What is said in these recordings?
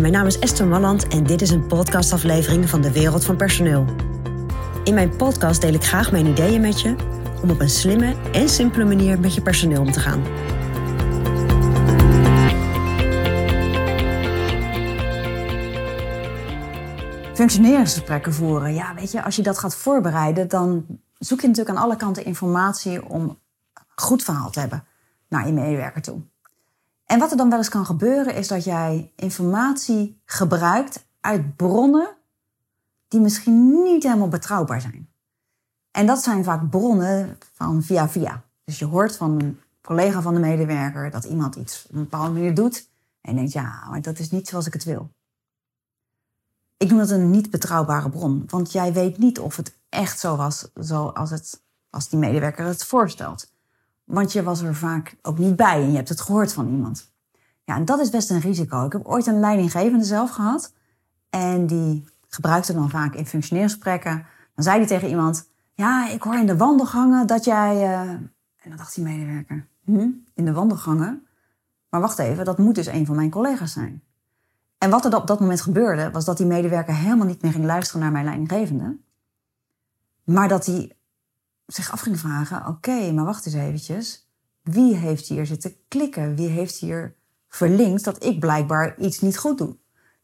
Mijn naam is Esther Malland en dit is een podcastaflevering van de Wereld van Personeel. In mijn podcast deel ik graag mijn ideeën met je om op een slimme en simpele manier met je personeel om te gaan. Functioneringsgesprekken voeren. Ja, weet je, als je dat gaat voorbereiden, dan zoek je natuurlijk aan alle kanten informatie om goed verhaal te hebben naar je medewerker toe. En wat er dan wel eens kan gebeuren, is dat jij informatie gebruikt uit bronnen die misschien niet helemaal betrouwbaar zijn. En dat zijn vaak bronnen van via via. Dus je hoort van een collega van de medewerker dat iemand iets op een bepaalde manier doet. En je denkt, ja, maar dat is niet zoals ik het wil. Ik noem dat een niet betrouwbare bron. Want jij weet niet of het echt zo was zoals het, als die medewerker het voorstelt. Want je was er vaak ook niet bij en je hebt het gehoord van iemand. Ja, en dat is best een risico. Ik heb ooit een leidinggevende zelf gehad. En die gebruikte dan vaak in functioneringsgesprekken. Dan zei hij tegen iemand: Ja, ik hoor in de wandelgangen dat jij. Uh... En dan dacht die medewerker: hm, In de wandelgangen? Maar wacht even, dat moet dus een van mijn collega's zijn. En wat er op dat moment gebeurde, was dat die medewerker helemaal niet meer ging luisteren naar mijn leidinggevende. Maar dat hij zich af ging vragen: Oké, maar wacht eens eventjes. Wie heeft hier zitten klikken? Wie heeft hier verlinkt dat ik blijkbaar iets niet goed doe?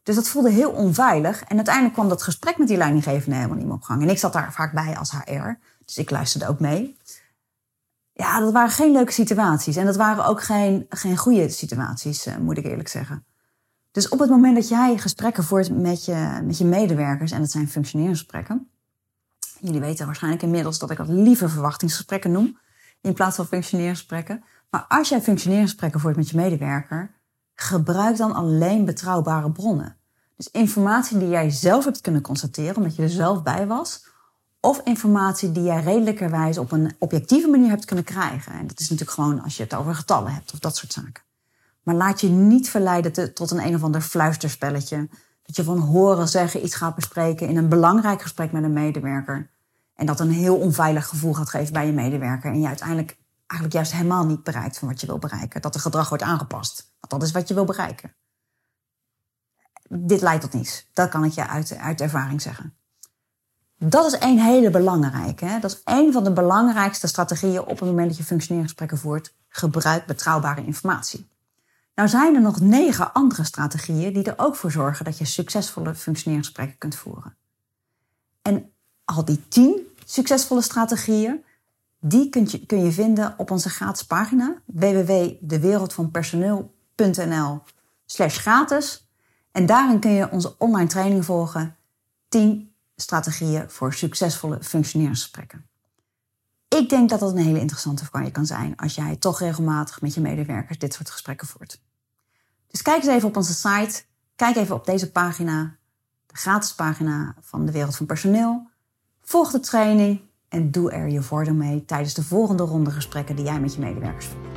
Dus dat voelde heel onveilig. En uiteindelijk kwam dat gesprek met die leidinggevende helemaal niet meer op gang. En ik zat daar vaak bij als HR. Dus ik luisterde ook mee. Ja, dat waren geen leuke situaties. En dat waren ook geen, geen goede situaties, eh, moet ik eerlijk zeggen. Dus op het moment dat jij gesprekken voert met je, met je medewerkers, en dat zijn functioneringsgesprekken. Jullie weten waarschijnlijk inmiddels dat ik dat liever verwachtingsgesprekken noem, in plaats van functioneringsgesprekken. Maar als jij functioneringsgesprekken voert met je medewerker, gebruik dan alleen betrouwbare bronnen. Dus informatie die jij zelf hebt kunnen constateren, omdat je er zelf bij was. Of informatie die jij redelijkerwijs op een objectieve manier hebt kunnen krijgen. En dat is natuurlijk gewoon als je het over getallen hebt of dat soort zaken. Maar laat je niet verleiden tot een een of ander fluisterspelletje. Dat je van horen zeggen iets gaat bespreken in een belangrijk gesprek met een medewerker. En dat een heel onveilig gevoel gaat geven bij je medewerker. En je uiteindelijk eigenlijk juist helemaal niet bereikt van wat je wil bereiken. Dat er gedrag wordt aangepast. Want dat is wat je wil bereiken dit leidt tot niets. Dat kan ik je uit, uit ervaring zeggen. Dat is één hele belangrijke. Hè? Dat is één van de belangrijkste strategieën op het moment dat je functioneringsgesprekken voert. Gebruik betrouwbare informatie. Nou zijn er nog negen andere strategieën die er ook voor zorgen dat je succesvolle functioneringsgesprekken kunt voeren. En al die tien succesvolle strategieën, die kun je, kun je vinden op onze gratis pagina www.dewereldvanpersoneel.nl slash gratis en daarin kun je onze online training volgen. 10 strategieën voor succesvolle functioneringsgesprekken. Ik denk dat dat een hele interessante je kan zijn als jij toch regelmatig met je medewerkers dit soort gesprekken voert. Dus kijk eens even op onze site. Kijk even op deze pagina, de gratis pagina van de Wereld van Personeel. Volg de training en doe er je voordeel mee tijdens de volgende ronde gesprekken die jij met je medewerkers voert.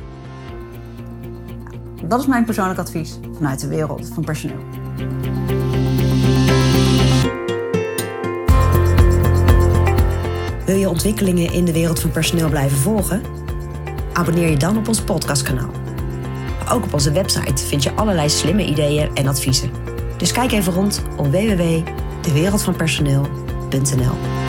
Dat is mijn persoonlijk advies vanuit de wereld van personeel. Wil je ontwikkelingen in de wereld van personeel blijven volgen? Abonneer je dan op ons podcastkanaal. Ook op onze website vind je allerlei slimme ideeën en adviezen. Dus kijk even rond op www.dewereldvanpersoneel.nl.